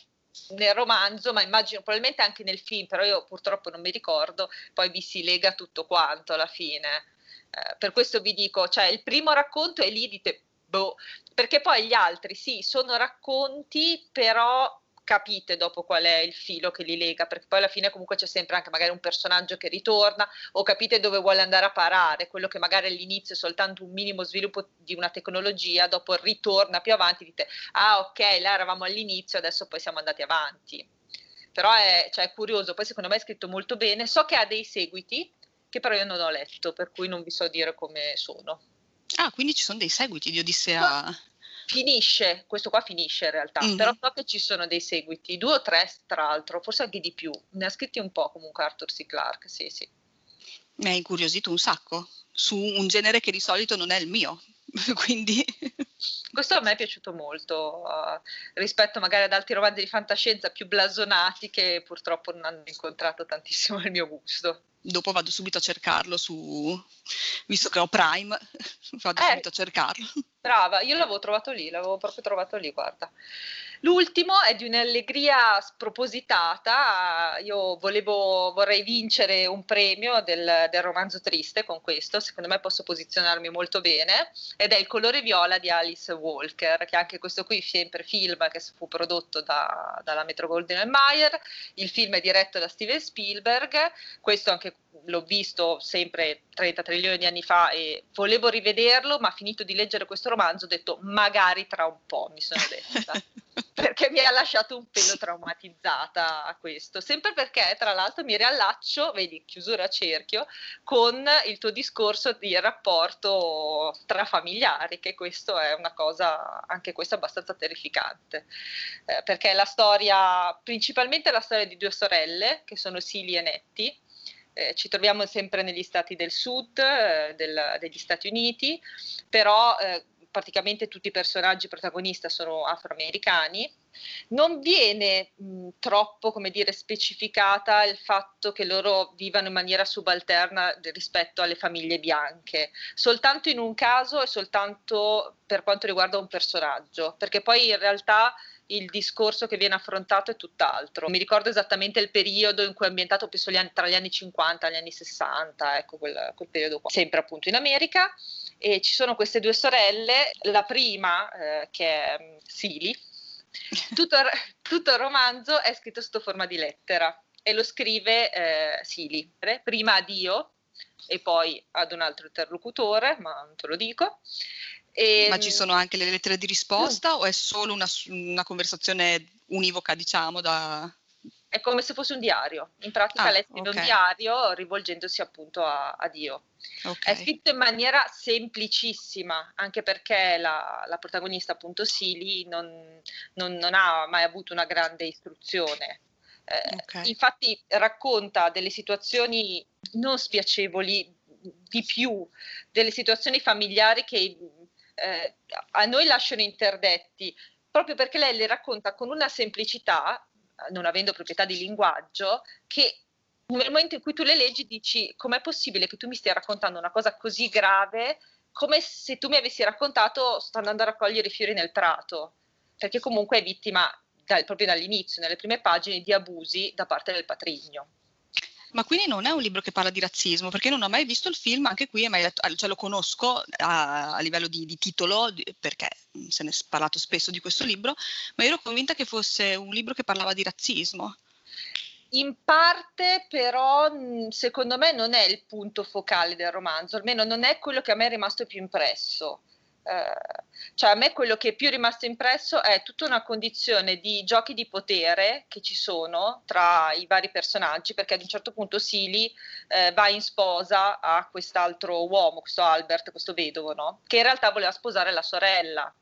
nel romanzo, ma immagino probabilmente anche nel film, però io purtroppo non mi ricordo, poi vi si lega tutto quanto alla fine. Eh, per questo vi dico, cioè il primo racconto è lì, dite, boh, perché poi gli altri sì, sono racconti, però capite dopo qual è il filo che li lega, perché poi alla fine comunque c'è sempre anche magari un personaggio che ritorna o capite dove vuole andare a parare, quello che magari all'inizio è soltanto un minimo sviluppo di una tecnologia, dopo ritorna più avanti, dite ah ok, là eravamo all'inizio, adesso poi siamo andati avanti. Però è, cioè, è curioso, poi secondo me è scritto molto bene, so che ha dei seguiti, che però io non ho letto, per cui non vi so dire come sono. Ah, quindi ci sono dei seguiti di Odissea. No finisce, questo qua finisce in realtà, mm-hmm. però so che ci sono dei seguiti, due o tre tra l'altro, forse anche di più. Ne ha scritti un po' comunque Arthur C. Clarke, sì, sì. Mi ha incuriosito un sacco su un genere che di solito non è il mio, quindi... Questo a me è piaciuto molto, uh, rispetto magari ad altri romanzi di fantascienza più blasonati che purtroppo non hanno incontrato tantissimo il mio gusto dopo vado subito a cercarlo su, visto che ho Prime, vado eh, subito a cercarlo. Brava, io l'avevo trovato lì, l'avevo proprio trovato lì, guarda. L'ultimo è di un'allegria spropositata, io volevo, vorrei vincere un premio del, del, romanzo triste con questo, secondo me posso posizionarmi molto bene, ed è Il colore viola di Alice Walker, che anche questo qui sempre film che fu prodotto da, dalla Metro Golden Mayer, il film è diretto da Steven Spielberg, questo anche l'ho visto sempre 30 trilioni di anni fa e volevo rivederlo, ma finito di leggere questo romanzo ho detto magari tra un po', mi sono detta, perché mi ha lasciato un pelo traumatizzata a questo, sempre perché tra l'altro mi riallaccio, vedi, chiusura a cerchio, con il tuo discorso di rapporto tra familiari, che questo è una cosa, anche questa abbastanza terrificante, eh, perché è la storia, principalmente la storia di due sorelle, che sono Sili e Netti, eh, ci troviamo sempre negli stati del sud eh, del, degli Stati Uniti, però eh, praticamente tutti i personaggi protagonisti sono afroamericani. Non viene mh, troppo, come dire, specificata il fatto che loro vivano in maniera subalterna rispetto alle famiglie bianche, soltanto in un caso e soltanto per quanto riguarda un personaggio, perché poi in realtà il discorso che viene affrontato è tutt'altro. Mi ricordo esattamente il periodo in cui è ambientato penso, tra gli anni 50 e gli anni 60, ecco quel, quel, periodo qua, sempre appunto in America. E ci sono queste due sorelle, la prima eh, che è mm, Sili, tutto, tutto, il romanzo è scritto sotto forma di lettera e lo scrive eh, Sili, prima a Dio e poi ad un altro interlocutore, ma non te lo dico. E, Ma ci ehm, sono anche le lettere di risposta mm. o è solo una, una, conversazione univoca, diciamo, da... È come se fosse un diario, in pratica ah, lei scrive okay. un diario rivolgendosi appunto a, a Dio. Okay. È scritto in maniera semplicissima, anche perché la, la protagonista appunto Sili non, non, non, ha mai avuto una grande istruzione. Eh, okay. Infatti racconta delle situazioni non spiacevoli di più, delle situazioni familiari che eh, a noi lasciano interdetti, proprio perché lei le racconta con una semplicità, non avendo proprietà di linguaggio, che nel momento in cui tu le leggi dici com'è possibile che tu mi stia raccontando una cosa così grave come se tu mi avessi raccontato sto andando a raccogliere i fiori nel prato, perché comunque è vittima dal, proprio dall'inizio, nelle prime pagine, di abusi da parte del patrigno. Ma quindi non è un libro che parla di razzismo, perché non ho mai visto il film, anche qui detto, cioè lo conosco a, a livello di, di, titolo, perché se ne è parlato spesso di questo libro, ma ero convinta che fosse un libro che parlava di razzismo. In parte però secondo me non è il punto focale del romanzo, almeno non è quello che a me è rimasto più impresso. Eh, cioè a me quello che è più rimasto impresso è tutta una condizione di giochi di potere che ci sono tra i vari personaggi, perché ad un certo punto Sili eh, va in sposa a quest'altro uomo, questo Albert, questo vedovo, no? che in realtà voleva sposare la sorella,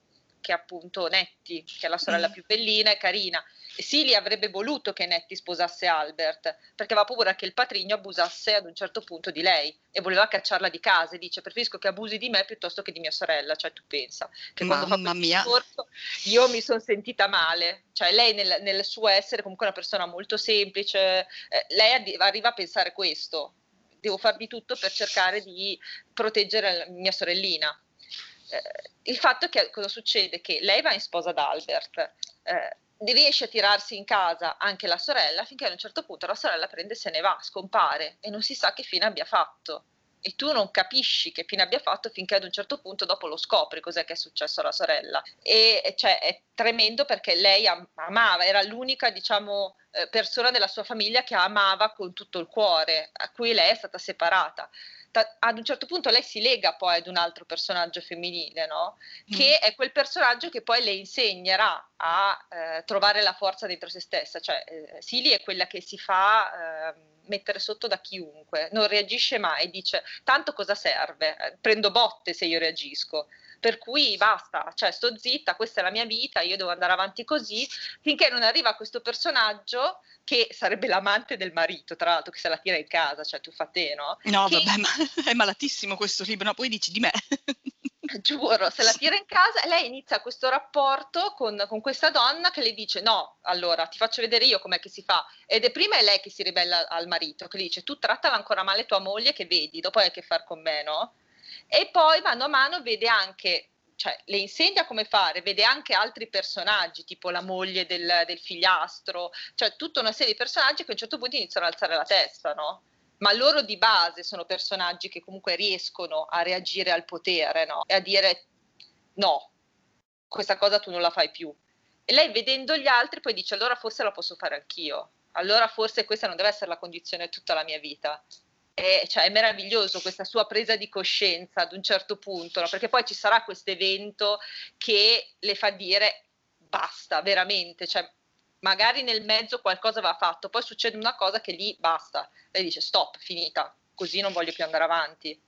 che è appunto Netti, che è la sorella più bellina e carina. Silly avrebbe voluto che Nettie sposasse Albert, perché aveva paura che il patrigno abusasse ad un certo punto di lei e voleva cacciarla di casa e dice preferisco che abusi di me piuttosto che di mia sorella, cioè tu pensa che Mamma quando fa mia. discorso io mi sono sentita male, cioè lei nel, nel, suo essere comunque una persona molto semplice, eh, lei arriva a pensare questo, devo far di tutto per cercare di proteggere mia sorellina. Eh, il fatto è che cosa succede? Che lei va in sposa ad Albert, eh, riesce a tirarsi in casa anche la sorella finché a un certo punto la sorella prende e se ne va, scompare e non si sa che fine abbia fatto. e tu non capisci che fine abbia fatto finché ad un certo punto dopo lo scopri cos'è che è successo alla sorella e cioè è tremendo perché lei amava, era l'unica diciamo eh, persona della sua famiglia che amava con tutto il cuore, a cui lei è stata separata ad un certo punto lei si lega poi ad un altro personaggio femminile, no? Che mm. è quel personaggio che poi le insegnerà a eh, trovare la forza dentro se stessa. Cioè, eh, Silly è quella che si fa eh, mettere sotto da chiunque, non reagisce mai, dice tanto cosa serve? Prendo botte se io reagisco. Per cui basta, cioè sto zitta, questa è la mia vita, io devo andare avanti così, finché non arriva questo personaggio che sarebbe l'amante del marito, tra l'altro, che se la tira in casa, cioè tu fa te, no? No, che... vabbè, ma è malatissimo questo libro, no? Poi dici di me. Giuro, se la tira in casa e lei inizia questo rapporto con, con, questa donna che le dice no, allora ti faccio vedere io com'è che si fa. Ed è prima è lei che si ribella al marito, che le dice tu trattala ancora male tua moglie che vedi, dopo hai a che fare con me, no? E poi mano a mano vede anche cioè, le insegna come fare, vede anche altri personaggi, tipo la moglie del, del, figliastro, cioè tutta una serie di personaggi che a un certo punto iniziano ad alzare la testa, no? Ma loro di base sono personaggi che comunque riescono a reagire al potere, no? E a dire no, questa cosa tu non la fai più. E lei vedendo gli altri poi dice allora forse la posso fare anch'io, allora forse questa non deve essere la condizione di tutta la mia vita è, cioè, è meraviglioso questa sua presa di coscienza ad un certo punto, no? perché poi ci sarà questo evento che le fa dire basta, veramente, cioè, magari nel mezzo qualcosa va fatto, poi succede una cosa che lì basta, lei dice stop, finita, così non voglio più andare avanti.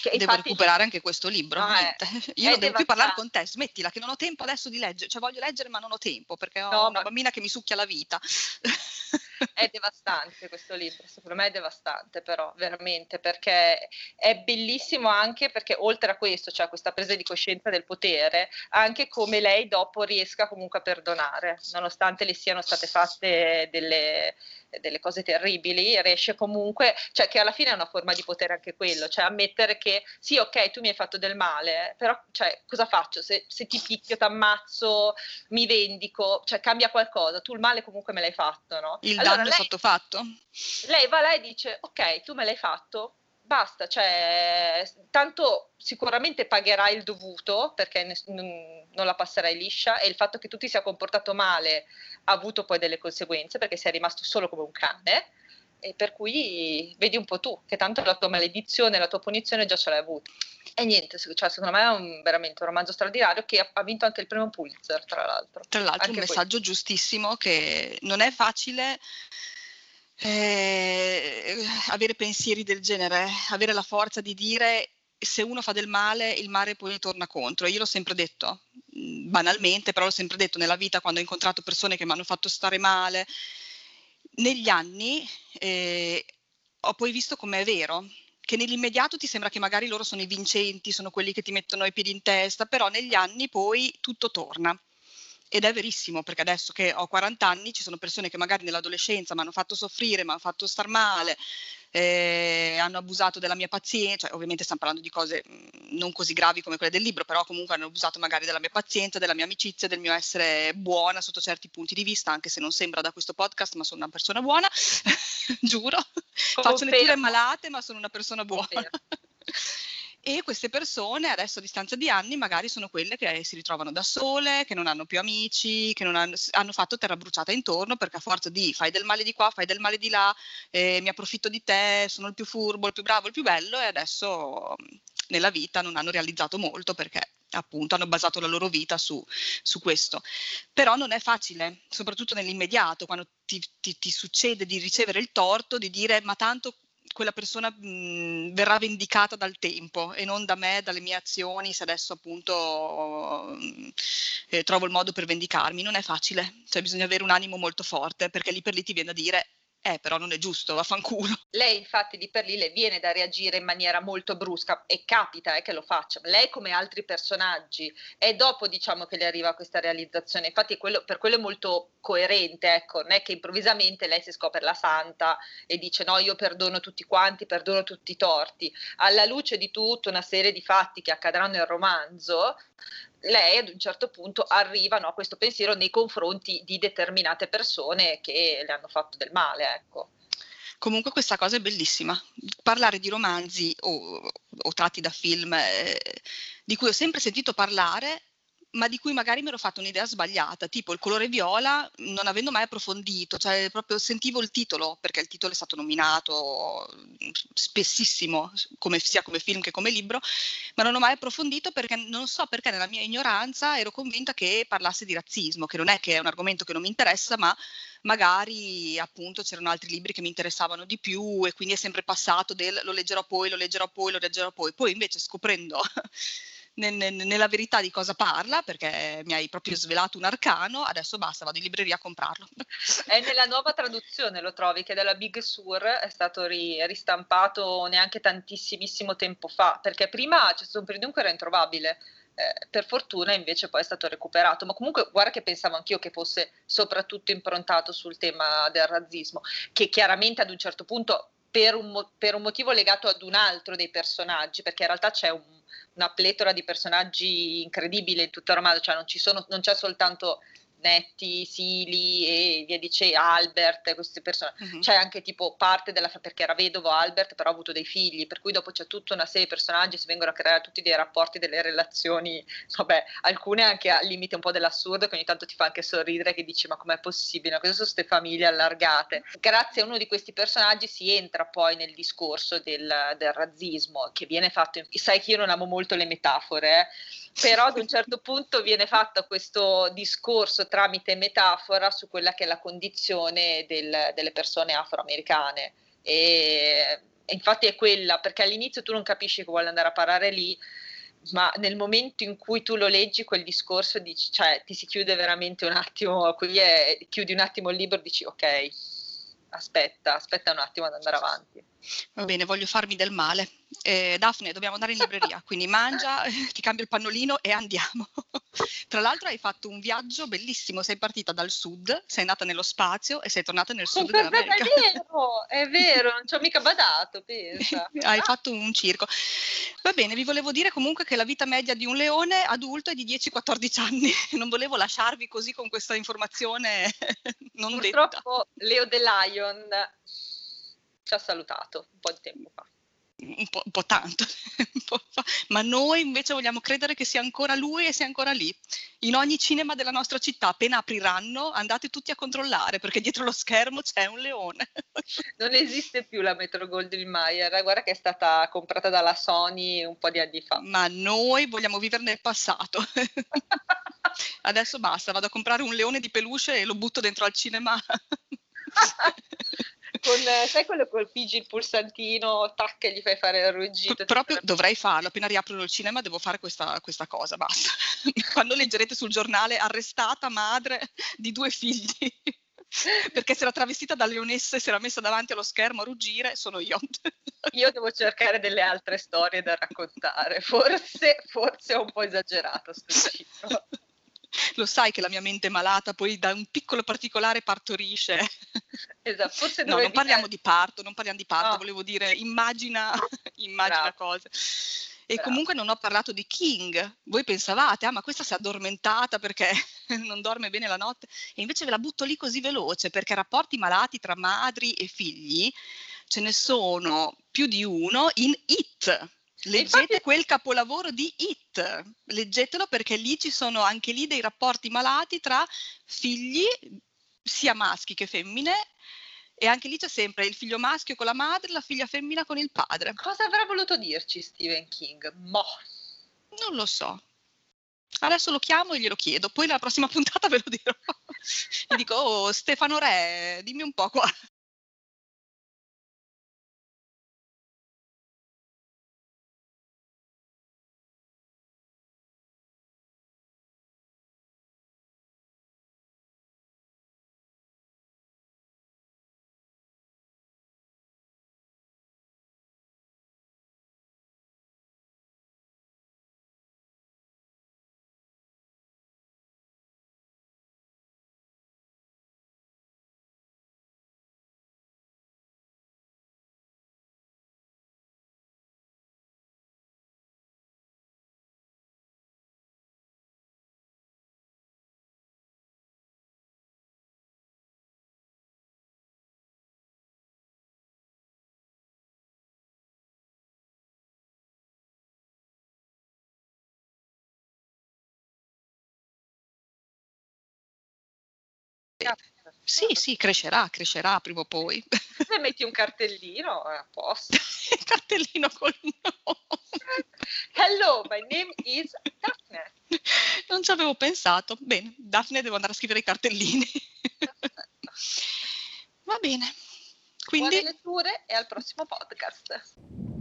Che Devo infatti... recuperare anche questo libro. Ah, è, Io non devo più parlare con te, smettila che non ho tempo adesso di leggere, cioè voglio leggere ma non ho tempo perché ho no, una ma... bambina che mi succhia la vita. è devastante questo libro, secondo me è devastante però, veramente, perché è bellissimo anche perché oltre a questo, cioè questa presa di coscienza del potere, anche come lei dopo riesca comunque a perdonare, nonostante le siano state fatte delle, delle cose terribili, riesce comunque, cioè che alla fine è una forma di potere anche quello, cioè ammettere che sì, ok, tu mi hai fatto del male, però cioè, cosa faccio? Se, se ti picchio, ti ammazzo, mi vendico, cioè cambia qualcosa, tu il male comunque me l'hai fatto, no? Il allora, danno lei, è stato fatto? Lei va là e dice, ok, tu me l'hai fatto, basta, cioè, tanto sicuramente pagherai il dovuto perché ne, non, non, la passerai liscia e il fatto che tu ti sia comportato male ha avuto poi delle conseguenze perché sei rimasto solo come un cane e per cui vedi un po' tu che tanto la tua maledizione, la tua punizione già ce l'hai avuta. E niente, cioè, secondo me è un, veramente un romanzo straordinario che ha, ha, vinto anche il premio Pulitzer, tra l'altro. Tra l'altro anche un messaggio poi. giustissimo che non è facile eh, avere pensieri del genere, avere la forza di dire se uno fa del male, il male poi torna contro. Io l'ho sempre detto, mm, banalmente, però l'ho sempre detto nella vita quando ho incontrato persone che mi hanno fatto stare male. Negli anni eh, ho poi visto com'è vero, che nell'immediato ti sembra che magari loro sono i vincenti, sono quelli che ti mettono i piedi in testa, però negli anni poi tutto torna. Ed è verissimo, perché adesso che ho 40 anni ci sono persone che magari nell'adolescenza mi hanno fatto soffrire, mi hanno fatto star male, eh, hanno abusato della mia pazienza, cioè, ovviamente stiamo parlando di cose mh, non così gravi come quelle del libro, però comunque hanno abusato magari della mia pazienza, della mia amicizia, del mio essere buona sotto certi punti di vista, anche se non sembra da questo podcast, ma sono una persona buona, giuro. Faccio letture malate, ma sono una persona buona e queste persone adesso a distanza di anni magari sono quelle che si ritrovano da sole, che non hanno più amici, che non hanno, hanno fatto terra bruciata intorno perché a forza di fai del male di qua, fai del male di là, eh, mi approfitto di te, sono il più furbo, il più bravo, il più bello e adesso nella vita non hanno realizzato molto perché appunto hanno basato la loro vita su, su questo. Però non è facile, soprattutto nell'immediato, quando ti, ti, ti succede di ricevere il torto, di dire ma tanto quella persona mh, verrà vendicata dal tempo e non da me, dalle mie azioni, se adesso appunto mh, eh, trovo il modo per vendicarmi. Non è facile, cioè bisogna avere un animo molto forte perché lì per lì ti viene a dire eh, però non è giusto, vaffanculo. Lei infatti di per lì le viene da reagire in maniera molto brusca e capita eh, che lo faccia. Lei come altri personaggi è dopo diciamo che le arriva questa realizzazione. Infatti quello, per quello è molto coerente, ecco, non è che improvvisamente lei si scopre la santa e dice no, io perdono tutti quanti, perdono tutti i torti. Alla luce di tutta una serie di fatti che accadranno nel romanzo, lei ad un certo punto arriva no, a questo pensiero nei confronti di determinate persone che le hanno fatto del male. Ecco. Comunque questa cosa è bellissima. Parlare di romanzi o, o tratti da film eh, di cui ho sempre sentito parlare ma di cui magari mi ero fatta un'idea sbagliata, tipo il colore viola, non avendo mai approfondito, cioè proprio sentivo il titolo, perché il titolo è stato nominato spessissimo, come, sia come film che come libro, ma non ho mai approfondito perché non so perché nella mia ignoranza ero convinta che parlasse di razzismo, che non è che è un argomento che non mi interessa, ma magari appunto c'erano altri libri che mi interessavano di più e quindi è sempre passato del lo leggerò poi, lo leggerò poi, lo leggerò poi. Poi invece scoprendo nel, nel, nella verità di cosa parla, perché mi hai proprio svelato un arcano, adesso basta, vado in libreria a comprarlo. È nella nuova traduzione, lo trovi, che della Big Sur è stato ri, ristampato neanche tantissimissimo tempo fa, perché prima c'è stato un periodo in cui era introvabile. Eh, per fortuna invece poi è stato recuperato, ma comunque guarda che pensavo anch'io che fosse soprattutto improntato sul tema del razzismo, che chiaramente ad un certo punto per un, per un motivo legato ad un altro dei personaggi, perché in realtà c'è un, una pletora di personaggi incredibile in tutto il cioè non, sono, non c'è soltanto Netti, Sili e via dice Albert, queste persone. Uh-huh. C'è anche tipo parte della perché era vedovo Albert, però ha avuto dei figli, per cui dopo c'è tutta una serie di personaggi, si vengono a creare tutti dei rapporti, delle relazioni, vabbè, alcune anche al limite un po' dell'assurdo che ogni tanto ti fa anche sorridere che dici "Ma com'è possibile? Queste sono queste famiglie allargate". Grazie a uno di questi personaggi si entra poi nel discorso del, del razzismo che viene fatto in... sai che io non amo molto le metafore, eh? Però ad un certo punto viene fatto questo discorso tramite metafora su quella che è la condizione del, delle persone afroamericane. E, e infatti è quella, perché all'inizio tu non capisci che vuole andare a parare lì, ma nel momento in cui tu lo leggi quel discorso dici, cioè ti si chiude veramente un attimo, qui è, chiudi un attimo il libro e dici ok, aspetta, aspetta un attimo ad andare avanti. Va bene, voglio farmi del male. Eh, Daphne, dobbiamo andare in libreria, quindi mangia, ti cambio il pannolino e andiamo. Tra l'altro hai fatto un viaggio bellissimo, sei partita dal sud, sei andata nello spazio e sei tornata nel sud dell'America. È vero, è vero, non ci ho mica badato, pensa. hai fatto un circo. Va bene, vi volevo dire comunque che la vita media di un leone adulto è di 10-14 anni, non volevo lasciarvi così con questa informazione non Purtroppo detta. Leo The Lion ci ha salutato un po' di tempo fa. Un po', un po tanto, un po ma noi invece vogliamo credere che sia ancora lui e sia ancora lì. In ogni cinema della nostra città, appena apriranno, andate tutti a controllare perché dietro lo schermo c'è un leone. Non esiste più la Metro Goldwyn Mayer, guarda che è stata comprata dalla Sony un po' di anni fa. Ma noi vogliamo vivere nel passato. Adesso basta, vado a comprare un leone di peluche e lo butto dentro al cinema con, sai quello colpigi il pulsantino, tac, e gli fai fare il ruggito. proprio dovrei farlo, appena riaprono il cinema devo fare questa, questa cosa, basta. Quando leggerete sul giornale arrestata madre di due figli perché si era travestita da leonessa e si era messa davanti allo schermo a ruggire, sono io. Io devo cercare delle altre storie da raccontare, forse, forse ho un po' esagerato sto ciclo lo sai che la mia mente malata poi da un piccolo particolare partorisce. Esatto, forse no, non parliamo di parto, non parliamo di parto, no. volevo dire immagina, immagina cose. E Bravo. comunque non ho parlato di King. Voi pensavate, ah, ma questa si è addormentata perché non dorme bene la notte. E invece ve la butto lì così veloce, perché rapporti malati tra madri e figli ce ne sono più di uno in It. Leggete infatti... quel capolavoro di It, leggetelo perché lì ci sono anche lì dei rapporti malati tra figli, sia maschi che femmine, e anche lì c'è sempre il figlio maschio con la madre la figlia femmina con il padre. Cosa avrà voluto dirci Stephen King? Boh. Non lo so. Adesso lo chiamo e glielo chiedo, poi nella prossima puntata ve lo dirò. Gli dico, oh Stefano Re, dimmi un po' qua. Sì, sì, crescerà, crescerà prima o poi. Se metti un cartellino è a posto. cartellino col nome. Hello, my name is Daphne. Non ci avevo pensato. Bene, Daphne devo andare a scrivere i cartellini. Va bene. Quindi... Buone letture e al prossimo podcast.